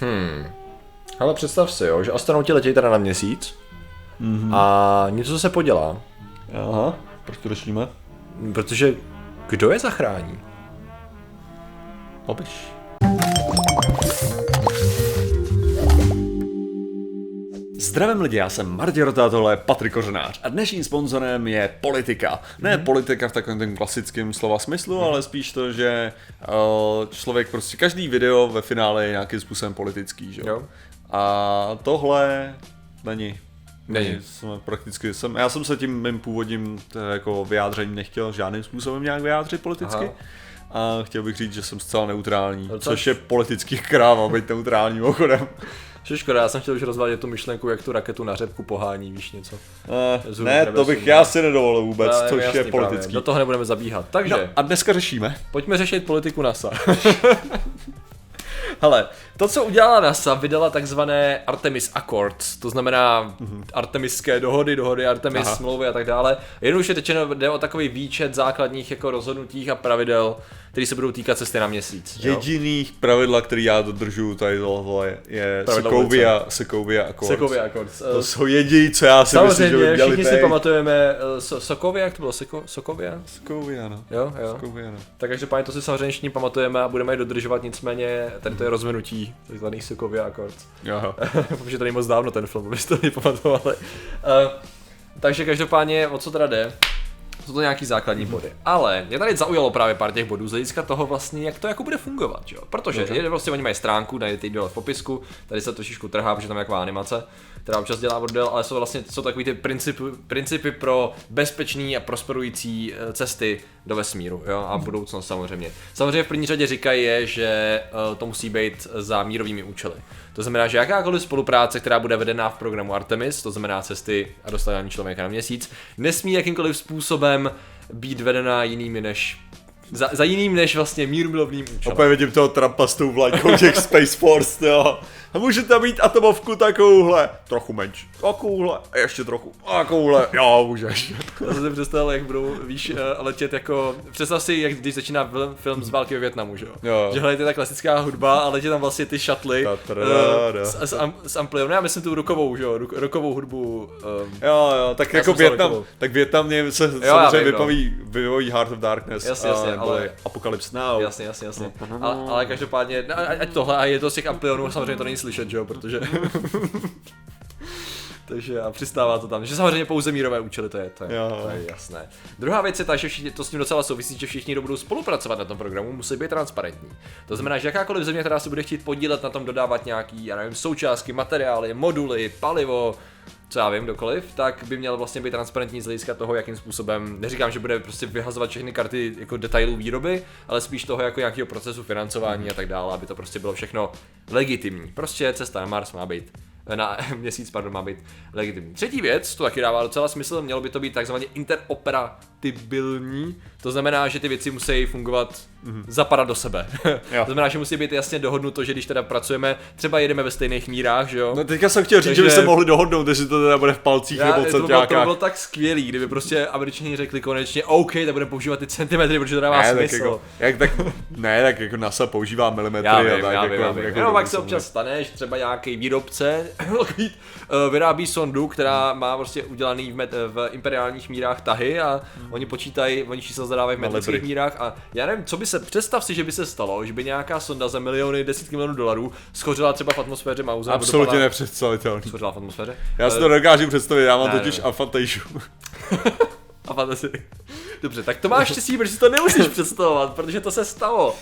Hmm. Ale představ si, jo, že astronauti letějí teda na měsíc mm-hmm. a něco se podělá. Aha, proč to řešíme? Protože kdo je zachrání? Opiš. Zdravím lidi, já jsem Martin Rota, tohle je Patrik Kořenář a dnešním sponzorem je politika. Ne mm-hmm. politika v takovém tom klasickém slova smyslu, mm-hmm. ale spíš to, že uh, člověk prostě každý video ve finále je nějakým způsobem politický, že jo? A tohle není. Není. Jsme prakticky, jsem, já jsem se tím mým původním jako vyjádřením nechtěl žádným způsobem nějak vyjádřit politicky. Aha. A chtěl bych říct, že jsem zcela neutrální, no, což je politický kráva, být neutrálním ochodem. Že škoda, já jsem chtěl už rozvádět tu myšlenku, jak tu raketu na řepku pohání, víš něco. Uh, ne, to bych já si nedovolil vůbec, no, což jasný, je politický. Právě. Do toho nebudeme zabíhat. Takže. No, a dneska řešíme. Pojďme řešit politiku NASA. Hele, to, co udělala NASA, vydala takzvané Artemis Accords, to znamená mm-hmm. Artemiské dohody, dohody Artemis, Aha. smlouvy a tak dále. Jednoduše řečeno jde o takový výčet základních jako rozhodnutích a pravidel, které se budou týkat cesty na měsíc. Jediných jo? pravidla, který já dodržuju tady tohle je Sekovia, Sekovia Accords. Sekovia Accords. To jsou jediný, co já si Samozřejmě, myslím, že by všichni si pamatujeme uh, so, Sokovia, jak to bylo? Soko, Sokovia? Sokovia, no. Jo, jo. Sokovia, no. Tak každopádně to si samozřejmě pamatujeme a budeme je dodržovat, nicméně tady to je rozvinutí takzvaných Sokovia Accords. Jo. Protože to není moc dávno ten film, abyste to nepamatovali. Uh, takže každopádně, o co teda jde? jsou to nějaký základní body. Ale mě tady zaujalo právě pár těch bodů z hlediska toho vlastně, jak to jako bude fungovat, jo? Protože je, vlastně oni mají stránku, najdete ji dole v popisku, tady se trošičku trhá, protože tam je taková animace, která občas dělá bordel, ale jsou vlastně jsou takový ty principy, principy pro bezpečný a prosperující eh, cesty do vesmíru, jo, a budoucnost samozřejmě. Samozřejmě v první řadě říkají je, že uh, to musí být za mírovými účely. To znamená, že jakákoliv spolupráce, která bude vedená v programu Artemis, to znamená cesty a dostávání člověka na měsíc, nesmí jakýmkoliv způsobem být vedena jinými než za, za jiným než vlastně mírumilovným účelem. Opět vidím toho Trumpa s tou vlajkou těch Space Force, jo. A můžete mít atomovku takovouhle, trochu menší, takovouhle, a ještě trochu, a takovouhle, jo, můžeš. Já jsem si představil, jak budou, víš, eh, letět jako, představ si, jak když začíná film z války ve Větnamu, že jo? Že hledáte ta klasická hudba a letí tam vlastně ty šatly s, s, am, s ampliou, já myslím tu rukovou, že jo, ruk, rokovou hudbu. Um, jo, jo, tak jako Větnam, tak Větnam mě se jo, samozřejmě vypoví, vypoví Heart of Darkness, jasně, jasně, a, ale, Apocalypse Now. Jasně, jasně, jasně. Ale, ale každopádně, ať tohle, a je to z těch amplionů, samozřejmě to není slyšet, že jo, protože... Takže a přistává to tam. Že samozřejmě pouze mírové účely, to je, to je, to je jasné. Druhá věc je ta, že všichni, to s tím docela souvisí, že všichni, kdo budou spolupracovat na tom programu, musí být transparentní. To znamená, že jakákoliv země, která se bude chtít podílet na tom dodávat nějaký, já nevím, součástky, materiály, moduly, palivo, co já vím, kdokoliv, tak by měl vlastně být transparentní z hlediska toho, jakým způsobem, neříkám, že bude prostě vyhazovat všechny karty jako detailů výroby, ale spíš toho jako nějakého procesu financování a tak dále, aby to prostě bylo všechno legitimní. Prostě cesta na Mars má být na měsíc, pardon, má být legitimní. Třetí věc, to taky dává docela smysl, mělo by to být takzvaně interoperabilní, to znamená, že ty věci musí fungovat, mm-hmm. zapadat do sebe. to znamená, že musí být jasně dohodnuto, že když teda pracujeme, třeba jedeme ve stejných mírách, že jo. No teďka jsem chtěl říct, Takže... že by se mohli dohodnout, jestli to teda bude v palcích Já, nebo co to, bylo, to bylo tak skvělý, kdyby prostě američani řekli konečně, OK, tak budeme používat ty centimetry, protože to dává ne, smysl. Tak jako, jak tak, ne, tak jako NASA používá milimetry já vím, a tak já jako, vím, jako, jako, jako, pak se občas stane, že třeba nějaký výrobce eh, vyrábí sondu, která má prostě udělaný v, met, v imperiálních mírách tahy a hmm. oni počítají, oni čísla zadávají v metrických mírách a já nevím, co by se, představ si, že by se stalo, že by nějaká sonda za miliony, desítky milionů dolarů schořila třeba v atmosféře Mauze. Absolutně dopadla... nepředstavitelný. Schořila v atmosféře? Já si to dokážu představit, já mám ne, totiž afantajšu. Afantajšu. Dobře, tak to máš štěstí, protože si to nemusíš představovat, protože to se stalo.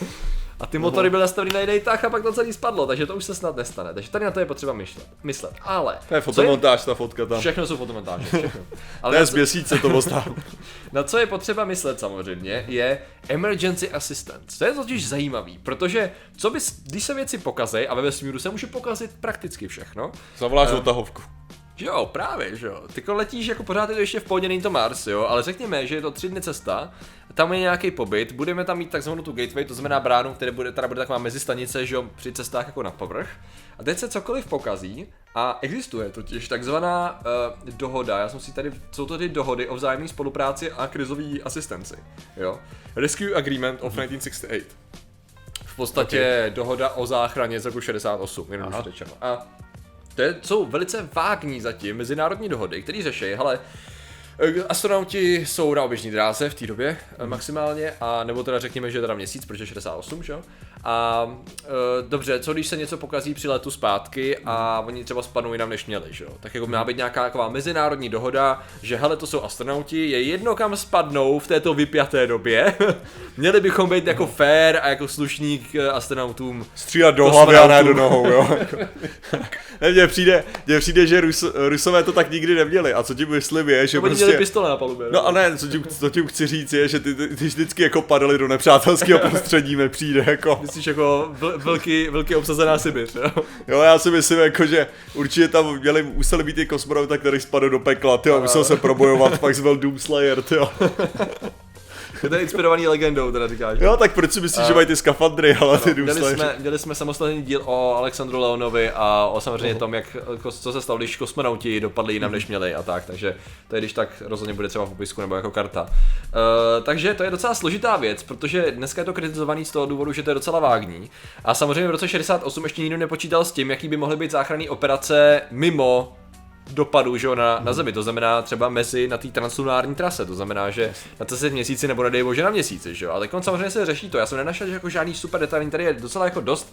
A ty motory byly nastaveny na jiný tah a pak to celý spadlo, takže to už se snad nestane. Takže tady na to je potřeba myslet. myslet. Ale. To je fotomontáž, je... ta fotka tam. Všechno jsou fotomontáže, všechno. Ale to je z měsíce to dostávám. na co je potřeba myslet samozřejmě, je emergency assistance. To je totiž zajímavý, protože co bys, když se věci pokazí a ve vesmíru se může pokazit prakticky všechno. Zavoláš uh, otahovku. Že jo, právě, že jo. Ty letíš jako pořád je to ještě v pohodě, není to Mars, jo, ale řekněme, že je to tři dny cesta, tam je nějaký pobyt, budeme tam mít takzvanou tu gateway, to znamená bránu, která bude, která bude taková mezistanice, že jo, při cestách jako na povrch. A teď se cokoliv pokazí a existuje totiž takzvaná uh, dohoda, já jsem si tady, jsou to ty dohody o vzájemné spolupráci a krizové asistenci, jo. Rescue Agreement of 1968. v podstatě dohoda o záchraně z roku 68, jenom řečeno. A to je, jsou velice vágní zatím mezinárodní dohody, které řeší, hele, eh, Astronauti jsou na oběžní dráze v té době hmm. maximálně, a nebo teda řekněme, že teda měsíc, protože 68, že jo? A e, dobře, co když se něco pokazí při letu zpátky a oni třeba spadnou jinam než měli, že jo? Tak jako má být nějaká taková mezinárodní dohoda, že hele, to jsou astronauti, je jedno kam spadnou v této vypjaté době. Měli bychom být jako fair a jako slušník astronautům. Střílet do hlavy a ne do nohou, jo? ne, mně přijde, mně přijde, že Rus, Rusové to tak nikdy neměli. A co tím myslím je, že no, prostě... měli pistole na palubě. No a ne, co tím, co tím chci říct je, že ty, ty, ty vždycky jako padaly do nepřátelského prostředí, mi přijde jako. Myslíš jako velký, velký obsazená Sibiř, jo? Jo, já si myslím jako, že určitě tam měli, museli být i kosmonauta, který spadl do pekla, ty musel se probojovat, pak zvel Doomslayer, ty je to inspirovaný legendou, teda říkáš. Jo, tak proč si myslíš, uh, že mají ty skafandry, ale ty no, měli jsme, měli jsme samostatný díl o Alexandru Leonovi a o samozřejmě uh. tom, jak, co se stalo, když kosmonauti dopadli jinam, než měli a tak, takže to je když tak rozhodně bude třeba v popisku nebo jako karta. Uh, takže to je docela složitá věc, protože dneska je to kritizovaný z toho důvodu, že to je docela vágní. A samozřejmě v roce 68 ještě nikdo nepočítal s tím, jaký by mohly být záchranné operace mimo dopadu že, na, na Zemi, to znamená třeba mezi na té translunární trase, to znamená, že na cestě měsíci nebo nedej bože na měsíci, že jo, ale samozřejmě se řeší to, já jsem nenašel že jako žádný super detailní, tady je docela jako dost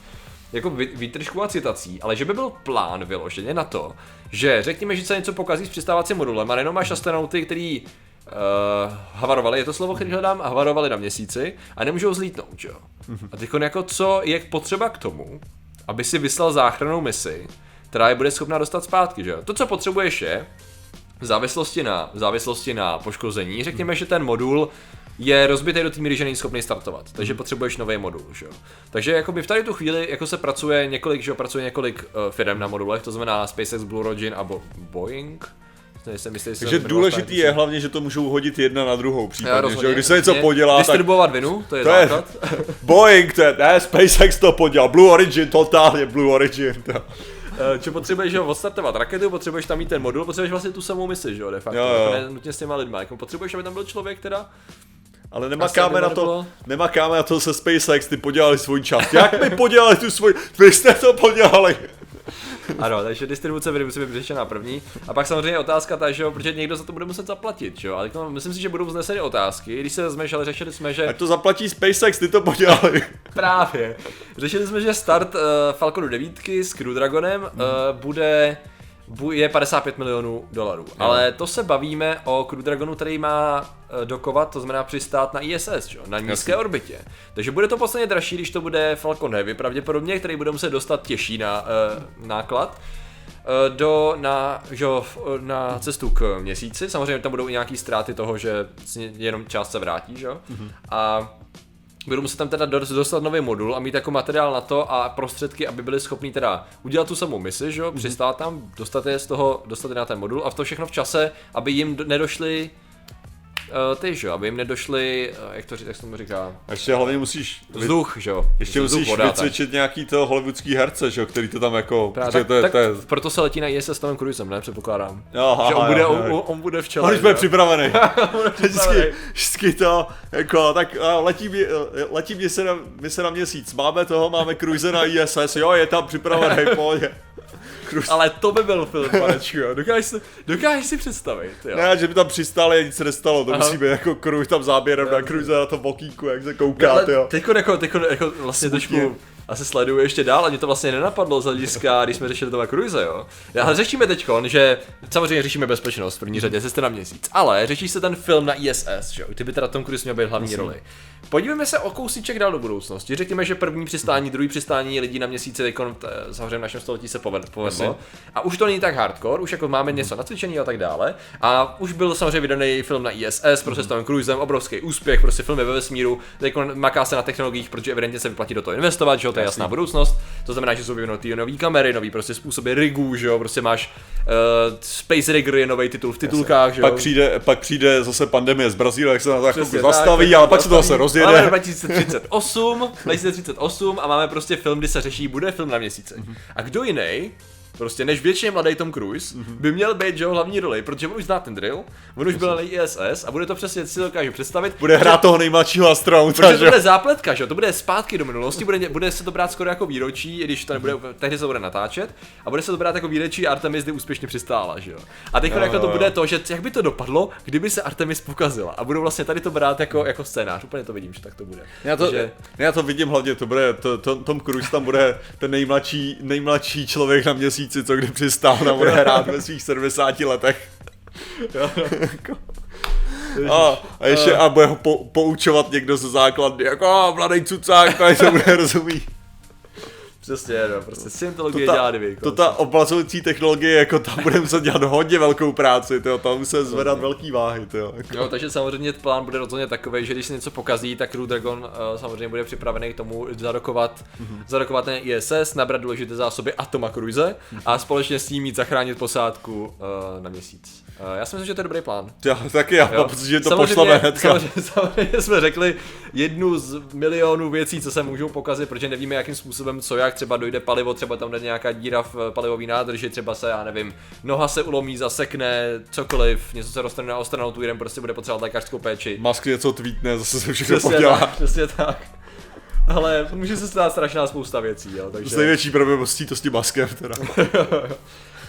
jako výtržků a citací, ale že by byl plán vyloženě na to, že řekněme, že se něco pokazí s přistávacím modulem a jenom máš astronauty, který uh, havarovali, je to slovo, který hledám, havarovali na měsíci a nemůžou zlítnout, jo. A teď jako co je potřeba k tomu, aby si vyslal záchranou misi, která je bude schopná dostat zpátky, že To, co potřebuješ je, v závislosti na, v závislosti na poškození, řekněme, že ten modul je rozbitý do té míry, že není schopný startovat. Takže potřebuješ nový modul, že jo. Takže jakoby v tady tu chvíli jako se pracuje několik, že jo, pracuje několik uh, firm na modulech, to znamená SpaceX, Blue Origin a Bo- Boeing. Nejsem jistý, Takže důležitý je hlavně, že to můžou hodit jedna na druhou případně, že když se něco podělá, Distribuovat tak... vinu, to je to základ. Je... Boeing, to je, ne, SpaceX to podělal, Blue Origin, totálně Blue Origin. To. Co eh, potřebuješ, že odstartovat raketu, potřebuješ tam mít ten modul, potřebuješ vlastně tu samou misi, že jo, de facto. Jo, jo. Jako ne, nutně s těma lidma, jako potřebuješ, aby tam byl člověk, teda ale nemakáme na to, nemakáme na to se SpaceX, ty podělali svůj čas. Jak my podělali tu svůj, vy jste to podělali. Ano, takže distribuce vody musí být vyřešená první. A pak samozřejmě otázka ta, že jo, protože někdo za to bude muset zaplatit, že jo. Ale no, myslím si, že budou vzneseny otázky. Když se vezmeš, ale řešili jsme, že. A to zaplatí SpaceX, ty to podělali. Právě. Řešili jsme, že start uh, Falconu 9 s Crew Dragonem uh, bude je 55 milionů dolarů. Ale to se bavíme o Crew Dragonu, který má dokovat, to znamená přistát na ISS, čo? na nízké Jasně. orbitě. Takže bude to posledně dražší, když to bude Falcon Heavy pravděpodobně, který bude muset dostat těžší na, uh, náklad uh, do, na, že, na cestu k měsíci. Samozřejmě tam budou i nějaký ztráty toho, že jenom část se vrátí, že? Mm-hmm. A budu muset tam teda dostat nový modul a mít jako materiál na to a prostředky, aby byli schopni teda udělat tu samou misi, že jo, mm-hmm. přistát tam, dostat je z toho, dostat je na ten modul a v to všechno v čase, aby jim nedošly uh, ty, že jo, aby jim nedošli, uh, jak to říct, jak se tomu říká? A ještě hlavně musíš... Vzduch, že jo. Ještě vzduch, musíš voda, vycvičit tak. nějaký to hollywoodský herce, že jo, který to tam jako... Právě, tak, to je, tak to je... proto se letí na ISS s Tomem Cruisem, ne, předpokládám. Jo, aha, že on bude, on, on, on, bude v čele. On už bude připravený. vždycky, vždycky to, jako, tak letí, mě, letí mě se na, mě se na měsíc, máme toho, máme Cruise na ISS, jo, je tam připravený, pohodě. Krus. Ale to by byl film, panečku, jo. Dokážeš si, dokážeš si představit, jo. Ne, že by tam přistáli a nic se nestalo, to Aha. musí být jako kruh tam záběrem na kruze na tom okýku, jak se kouká, jo. Teďko jako, teďko jako vlastně trošku asi sleduju ještě dál, ani to vlastně nenapadlo z hlediska, když jsme řešili toho Cruise, jo. Ale řešíme teď, že samozřejmě řešíme bezpečnost v první řadě, jste na měsíc, ale řeší se ten film na ISS, že jo, ty by teda Tom Cruise měl být hlavní Myslím. roli. Podívejme se o kousíček dál do budoucnosti. Řekněme, že první přistání, druhý přistání lidí na měsíci teď samozřejmě v našem století se povedlo. A už to není tak hardcore, už jako máme něco nacvičený a tak dále. A už byl samozřejmě vydaný film na ISS, prostě s Tom Cruisem, obrovský úspěch, prostě filmy ve vesmíru. Teď maká se na technologiích, protože evidentně se vyplatí do toho investovat, že jo, je jasná budoucnost. To znamená, že jsou vyvinuty nové kamery, nový prostě způsoby rigů, že jo, prostě máš uh, Space Rigger je nový titul v titulkách, že jo. Pak přijde, pak přijde zase pandemie z Brazílie, jak se na to zastaví, ale pak se to zase rozjede. Ale 2038, 2038 a máme prostě film, kdy se řeší, bude film na měsíci. Mm-hmm. A kdo jiný prostě než většině mladý Tom Cruise, Mhm. by měl být, že jo, hlavní roli, protože on už zná ten drill, on už byl na ISS a bude to přesně, si to dokážu představit. Bude hrát toho nejmladšího astronauta, Protože to bude zápletka, že jo? To bude zpátky do minulosti, bude, bude se to brát skoro jako výročí, i když to nebude, Mhm. tehdy se to bude natáčet, a bude se to brát jako výročí Artemis, kdy úspěšně přistála, že jo? A teď Jo, jako to bude to, že jak by to dopadlo, kdyby se Artemis pokazila. A budou vlastně tady to brát jako, jako scénář, úplně to vidím, že tak to bude. Já to, že, já to vidím hlavně, to bude, to, to, Tom Cruise tam bude ten nejmladší, nejmladší člověk na měsíci, co kdy přistál a bude hrát ve svých 70 letech. A, a ještě a bude ho po, poučovat někdo ze základny, jako a mladý cucák, a to bude rozumí. Přesně, no, prostě Scientologie To dělá ta, kdyby. to ta obrazující technologie, jako tam bude muset dělat hodně velkou práci, tyjo, tam se zvedat velký váhy, tyjo. Jako. Jo, takže samozřejmě plán bude rozhodně takový, že když se něco pokazí, tak Crew Dragon uh, samozřejmě bude připravený k tomu zarokovat, mm-hmm. zarokovat ten ISS, nabrat důležité zásoby Atoma Cruise a společně s ním mít zachránit posádku uh, na měsíc. Uh, já si myslím, že to je dobrý plán. Já, taky já Jo. mám pocit, že to Samozřejmě- pošleme hnedka. Samozřejmě, samozřejmě jsme řekli jednu z milionů věcí, co se můžou pokazit, protože nevíme, jakým způsobem, co jak, třeba dojde palivo, třeba tam jde nějaká díra v eh, palivové nádrži, třeba se, já nevím, noha se ulomí, zasekne, cokoliv, něco se dostane na astronautu, jeden prostě bude potřebovat lékařskou péči. Musk něco tweetne, zase se všechno Přesně podělá. tak, přesně tak. Ale může se stát strašná spousta věcí, jo, S takže... největší problémostí to s tím maskem teda.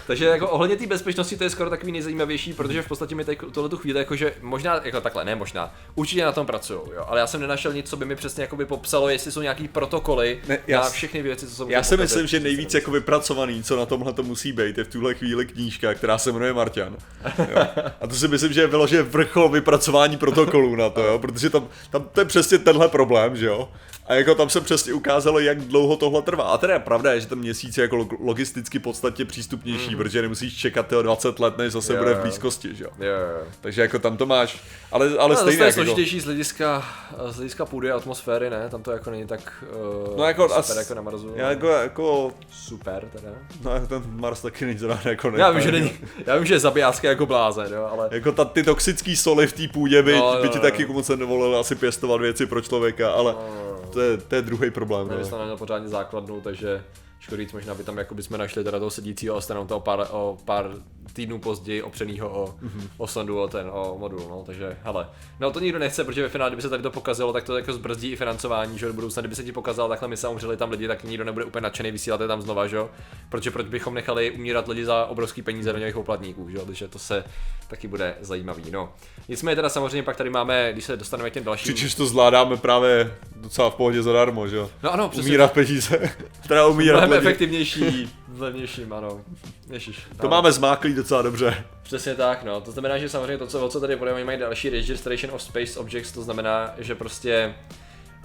Takže jako ohledně té bezpečnosti to je skoro takový nejzajímavější, protože v podstatě mi teď tohle tu chvíli jakože možná jako takhle, ne možná, určitě na tom pracují, jo, ale já jsem nenašel nic, co by mi přesně jako by popsalo, jestli jsou nějaký protokoly Ne, já na všechny věci, co jsou Já si myslím, že nejvíc jako vypracovaný, co na tomhle to musí být, je v tuhle chvíli knížka, která se jmenuje Marťan. Jo. A to si myslím, že je vyloženě vrchol vypracování protokolů na to, jo? protože tam, tam to je přesně tenhle problém, že jo. A jako tam se přesně ukázalo, jak dlouho tohle trvá. A teda je pravda, že ten měsíc je jako log- logisticky podstatě přístupnější, mm. protože nemusíš čekat tyho 20 let, než zase Jo, bude v blízkosti, že jo. Jo, jo, jo. Takže jako tam to máš, ale, ale No, stejně zase je jako, složitější z hlediska, z hlediska půdy a atmosféry, ne? Tam to jako není tak uh, No jako, super as, jako na Marsu. já jako, jako, Super teda. no ten Mars taky není zrovna jako Já vím, že není, já vím, že je zabijářský jako blázen, jo, ale... Jako ta, ty toxické soli v té půdě by, No, by no, ti no. taky moc nedovolili asi pěstovat věci pro člověka, ale No, to je, to je druhý problém. Nevím, No. tam neměl pořádně základnu, takže škoda říct, možná by tam jako bychom našli teda toho sedícího astronauta o pár, o pár týdnů později opřenýho o, mm-hmm. o sondu, o ten, o modul, no, takže hele. No to nikdo nechce, protože ve finále, kdyby se tady to pokazilo, tak to jako zbrzdí i financování, že do budoucna, kdyby se ti pokazalo takhle my se umřeli tam lidi, tak nikdo nebude úplně nadšený vysílat je tam znova, že jo, protože proč bychom nechali umírat lidi za obrovský peníze do nějakých poplatníků, že jo, takže to se taky bude zajímavý, no. Nicméně teda samozřejmě pak tady máme, když se dostaneme k těm dalším. Přičemž to zvládáme právě docela v pohodě zadarmo, že jo. No ano, přesně. Umírat peníze. teda umírat Lidi. efektivnější, levnějším, ano. Ježiš. To ano. máme zmáklý docela dobře. Přesně tak, no. To znamená, že samozřejmě to, co, o co tady budeme, oni mají další Registration of Space Objects, to znamená, že prostě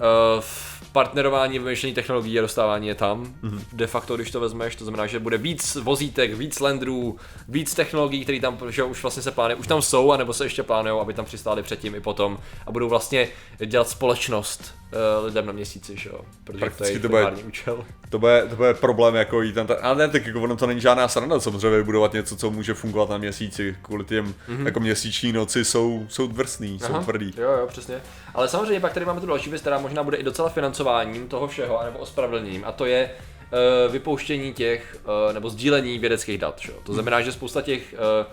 uh, v partnerování vymýšlení technologií a dostávání je tam. Mm-hmm. De facto, když to vezmeš, to znamená, že bude víc vozítek, víc landrů, víc technologií, které tam že už vlastně se plánují, už tam jsou, anebo se ještě plánují, aby tam přistáli předtím i potom a budou vlastně dělat společnost lidem na měsíci, že jo? Protože to je Prakticky to bude- účel. To bude, to bude problém jako jít tam, ta, ale ne, tak jako ono to není žádná sranda samozřejmě vybudovat něco, co může fungovat na měsíci, kvůli těm, mm-hmm. jako měsíční noci jsou, jsou drsný, jsou Aha, tvrdý. Jo, jo, přesně. Ale samozřejmě pak tady máme tu další věc, která možná bude i docela financováním toho všeho, anebo ospravedlněním, a to je uh, vypouštění těch, uh, nebo sdílení vědeckých dat. Že? jo. To znamená, že spousta těch uh,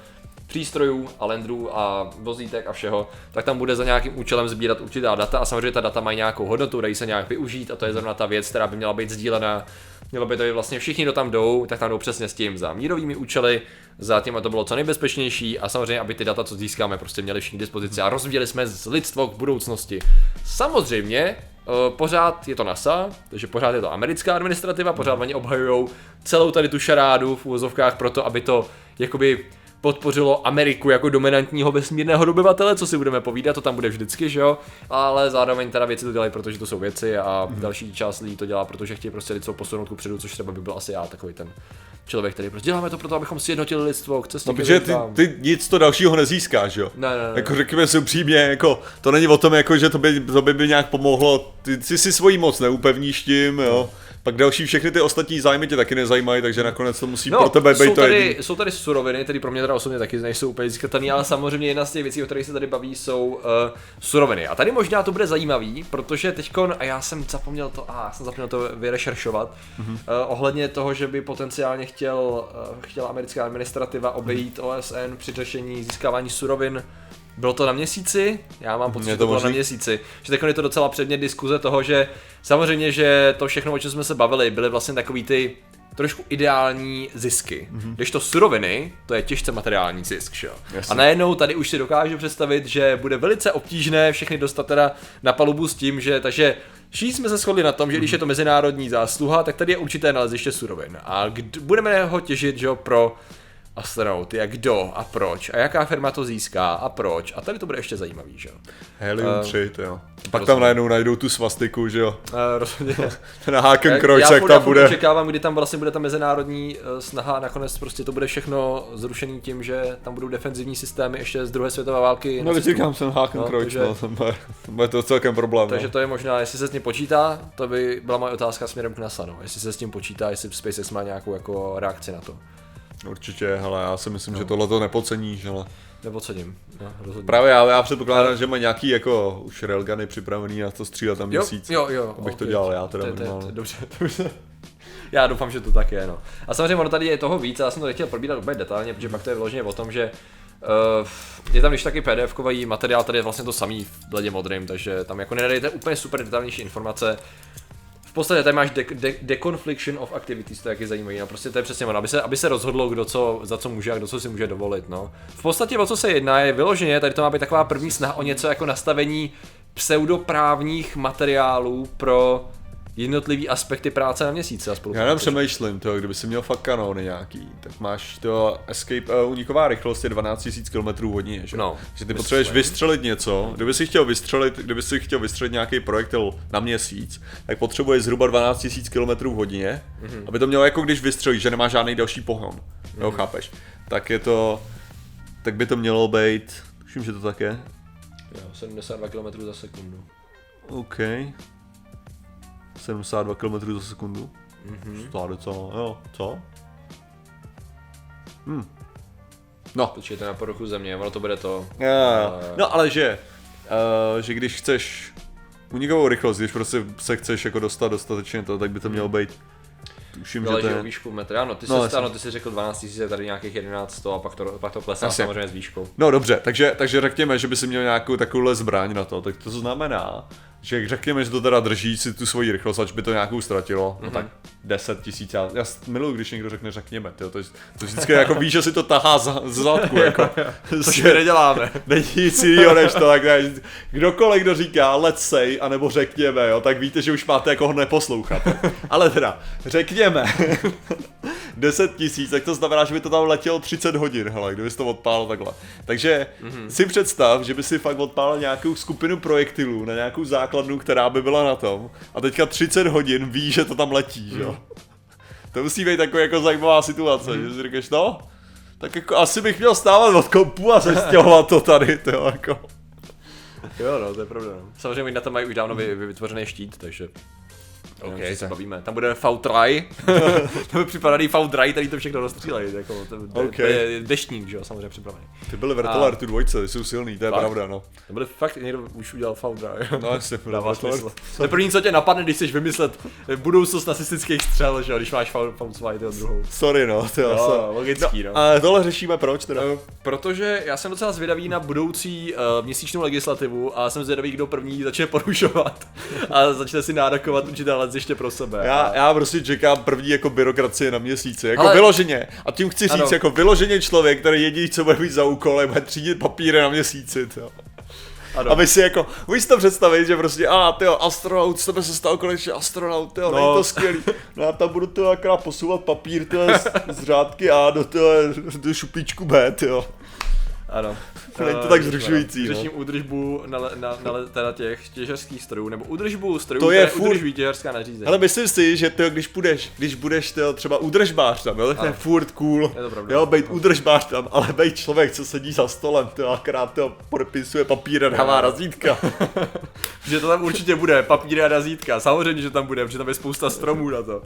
přístrojů a landrů a vozítek a všeho, tak tam bude za nějakým účelem sbírat určitá data a samozřejmě ta data mají nějakou hodnotu, dají se nějak využít a to je zrovna ta věc, která by měla být sdílená. Mělo by to být vlastně všichni, kdo tam jdou, tak tam jdou přesně s tím za mírovými účely, za tím, aby to bylo co nejbezpečnější a samozřejmě, aby ty data, co získáme, prostě měli všichni dispozici a rozvíjeli jsme z lidstvo k budoucnosti. Samozřejmě, eh, pořád je to NASA, takže pořád je to americká administrativa, pořád oni obhajují celou tady tu šarádu v úvozovkách proto, aby to jakoby podpořilo Ameriku jako dominantního vesmírného dobyvatele, co si budeme povídat, to tam bude vždycky, že jo, ale zároveň teda věci to dělají, protože to jsou věci a mm-hmm. další část lidí to dělá, protože chtějí prostě lidstvo posunout ku předu, což třeba by byl asi já, takový ten člověk, který prostě děláme to proto, abychom sjednotili lidstvo k cestě No, protože ty, ty nic to dalšího nezískáš, jo. Ne, ne, ne. Jako řekněme si upřímně, jako to není o tom, jako, že to by, to by, by nějak pomohlo, ty, ty si svoji moc neupevníš tím, jo. Pak další všechny ty ostatní zájmy tě taky nezajímají, takže nakonec to musí No, pro tebe být jsou to tady, jsou tady suroviny, které pro mě teda osobně taky nejsou úplně získatelné, ale samozřejmě jedna z těch věcí, o kterých se tady baví, jsou uh, suroviny. A tady možná to bude zajímavý, protože teďkon, a já jsem zapomněl to, a já jsem zapomněl to vyrešeršovat, Mhm. mm-hmm. uh, ohledně toho, že by potenciálně chtěl, uh, chtěla americká administrativa obejít Mhm. OSN při řešení získávání surovin bylo to na měsíci? Já mám pocit, že to bylo na měsíci. Že teď je to docela předmět diskuze toho, že samozřejmě, že to všechno, o čem jsme se bavili, byly vlastně takový ty trošku ideální zisky. Mhm. Mm-hmm. Když to suroviny, to je těžce materiální zisk, že jo? Jasně. A najednou tady už si dokážu představit, že bude velice obtížné všechny dostat teda na palubu s tím, že takže Všichni jsme se shodli na tom, že když je to mezinárodní zásluha, tak tady je určité naleziště surovin. A kd- budeme ho těžit, že jo, pro astronauty, a kdo a proč a jaká firma to získá a proč. A tady to bude ještě zajímavý, že jo. Helium Eh, 3, to jo. Pak rozumím. tam najednou najdou tu svastiku, že jo. Uh, rozhodně. Ten Haken já, Kroč, já, jak tam já bude. očekávám, kdy tam vlastně bude ta mezinárodní eh, snaha a nakonec prostě to bude všechno zrušený tím, že tam budou defenzivní systémy ještě z druhé světové války. No, říkám, ten Haken No, Kroč, takže- no, to bude, to bude to celkem problém. Takže no. to je možná, jestli se s tím počítá, to by byla moje otázka směrem k NASA, no. Jestli se s tím počítá, jestli SpaceX má nějakou jako reakci na to. Určitě, hele, já si myslím, No. že tohle to nepoceníš, ale... Nebo cením, no, rozhodně. Právě já, já předpokládám, že má nějaký jako už railguny připravený na to střílet tam měsíc. jo, jo. Abych to ok. dělal já teda To to normálně. Dobře, dobře. Já doufám, že to tak je, no. A samozřejmě ono tady je toho víc, já jsem to nechtěl probírat úplně detailně, protože pak to je vyloženě o tom, že Uh, je tam když taky PDF-kový materiál, tady je vlastně to samý v bledě modrým, takže tam jako nenajdete úplně super detailnější informace. V podstatě tady máš de- de- of activities, to je taky zajímavý, no prostě to je přesně ono, aby se, aby se rozhodlo, kdo co, za co může a kdo co si může dovolit, no. V podstatě o co se jedná je vyloženě, tady to má být taková první snaha o něco jako nastavení pseudoprávních materiálů pro jednotlivý aspekty práce na měsíce a Já jenom přemýšlím, to, kdyby si měl fakt kanóny nějaký, tak máš to escape, uh, uniková rychlost je 12 000 km hodině, že? No, že ty potřebuješ vystřelit něco, kdyby si chtěl vystřelit, kdyby si chtěl vystřelit nějaký projektil na měsíc, tak potřebuješ zhruba 12 000 km hodině, Mhm. mm-hmm. aby to mělo jako když vystřelíš, že nemá žádný další pohon, mm-hmm. jo, Mhm. chápeš? Tak je to, tak by to mělo být, tuším, že to tak je, Jo, 72 km za sekundu. OK. 72 km za sekundu. Mm-hmm. To je docela, jo, co? Hm. No, Počkejte na poruchu země, ono to bude to. jo, jo. Eh, no ale že, uh, že když chceš unikovou rychlost, když prostě se chceš jako dostat dostatečně to, tak by to mělo být, tuším, že to je, výšku metry. Ano, ty jsi, No, jasně. ano, ty jsi řekl 12 000, je tady nějakých 11 a pak to, pak to klesá Jasně. samozřejmě s výškou. No dobře, takže, takže řekněme, že by si měl nějakou takovouhle zbraň na to, tak to znamená, že řekněme, že to teda drží si tu svoji rychlost, ať by to nějakou ztratilo, no tak 10 tisíc, já, já miluji, když někdo řekne řekněme, tyjo, to, je- to vždycky jako víš, že si to tahá za, z zadku, jako. Což my neděláme. Není nic jiného než to, tak ne, kdokoliv, kdo říká let's say, anebo řekněme, jo, tak víte, že už máte jako ho neposlouchat. Ale teda, řekněme, 10 tisíc, tak to znamená, že by to tam letělo 30 hodin, hele, kdyby to odpálil takhle. Takže mm-hmm. si představ, že by si fakt odpálil nějakou skupinu projektilů na nějakou základnu, která by byla na tom a teďka 30 hodin ví, že to tam letí, že jo. To musí být taková jako zajímavá situace, mm. že si říkáš, no, tak jako asi bych měl stávat od kompu a zestěhovat to tady, to jako. Jo, no, to je pravda. No. Samozřejmě na to mají už dávno vy, vy, vytvořený štít, takže... OK, Ok, se bavíme. Tam bude V-Try. to by připadaný V-Dry, který to všechno rozstřílejí. Jako, to, to, Ok. to, je deštník, že jo, samozřejmě připravený. Ty byly vrtelar tu dvojce, ty jsou silný, to je Fakt? pravda, no. To bude fakt, někdo už udělal V-Dry. No jasně, Dává smysl. To je první, co tě napadne, když chceš vymyslet budoucnost nacistických střel, že jo, když máš ty druhou. Sorry no, ty Jo, jo, logický, no. A tohle řešíme proč teda? Eh, Protože já jsem docela zvědavý na budoucí uh, měsíčnou legislativu a jsem zvědavý, kdo první začne porušovat a začne si nárokovat určité ještě pro sebe. Já, a... já prostě čekám první jako byrokracie na měsíci, jako Ale- vyloženě. A tím chci říct, Ano. jako vyloženě člověk, který jediný, co bude mít za úkol, je bude třídit papíry na měsíci, to. ano. Aby si jako, můžeš si to představit, že prostě, a ty astronaut, z tebe se stal konečně astronaut, ty No. to skvělý. No já tam budu to akorát posouvat papír tyhle, z, z řádky A do, tyhle, do šuplíčku B, ty jo. Ano. Není to Eh, tak zrušující, no. Řeším údržbu na, na, na, le- teda těch těžařských strojů, nebo údržbu strojů, To je furt- udržují těžařská nařízení. Ale myslím si, že ty, když budeš, když budeš tyjo, třeba údržbář tam, jo, tak to je furt cool. Je to pravda. Jo, být údržbář tam, ale být člověk, co sedí za stolem, to akorát to podepisuje papír a dává razítka. Že to tam určitě bude, papíry a razítka, samozřejmě, že tam bude, protože tam je spousta stromů na to. Uh,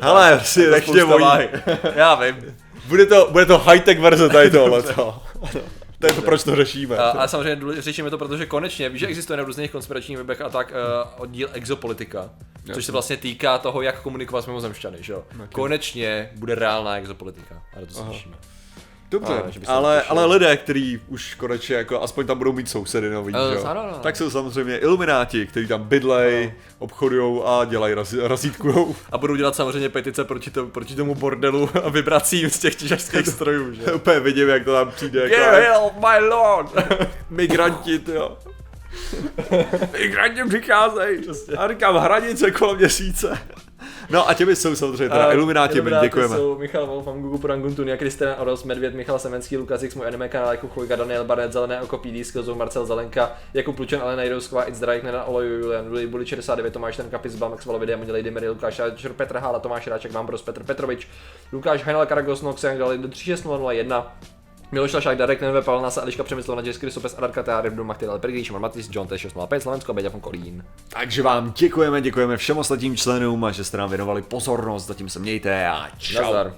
Hele, si nechně. Já vím. Bude to, bude to high-tech verze tady tohle. To je to, proč to řešíme. A, a samozřejmě řešíme to, protože konečně, víš, že existuje na různých konspiračních webech a tak uh, oddíl exopolitika, což se vlastně týká toho, jak komunikovat s mimozemšťany, že jo. Konečně bude reálná exopolitika, ale to se řešíme. Dobře, Ale, že by se ale, ale lidé, kteří už konečně jako aspoň tam budou mít sousedy nový, že jo? ano, ano. tak jsou samozřejmě ilumináti, kteří tam bydlej, obchodujou a dělají raz, razítkujou. A budou dělat samozřejmě petice proti, to, proti tomu bordelu a vibracím z těch těžařských strojů, že. Úplně vidím, jak to tam přijde. Get Jako, help, my lord! migranti, jo. Migranti přicházejí. A říkám, hranice kolem měsíce. No a těmi jsou samozřejmě teda ilumináti, my děkujeme. jsou Michal Wolfam, Gugu Pranguntunia, Kristina Oros, Medvěd, Michal Semenský, Lukas X, můj anime kanál, Jakub Chvojka, Daniel Barnett, Zelené oko, PD, Skillzone, Marcel Zelenka, Jakub Plučan, Alena Jirousková, It's Drake, Nena Oloju, Julian, Luli, Buli 69, Tomáš Ten Kapis, Max Valo, Videa, Lady Mary, Lukáš Šáčer, Petr Hála, Tomáš Ráček, Mambros, Petr Petrovič, Lukáš Hajnal, Karagos, Noxian, Gali, 36001, Miloš Lašák, Darek Nenve, Pavel Nasa, Eliška Přemyslovna, Jeskry Sopes, Adarka, Teár, Rybdu, Machtil, Pergríš, Matis, John T605, Slovensko, Beďa von Kolín. Takže vám děkujeme, děkujeme všem ostatním členům, že jste nám věnovali pozornost, zatím se mějte a čau. Nazdar.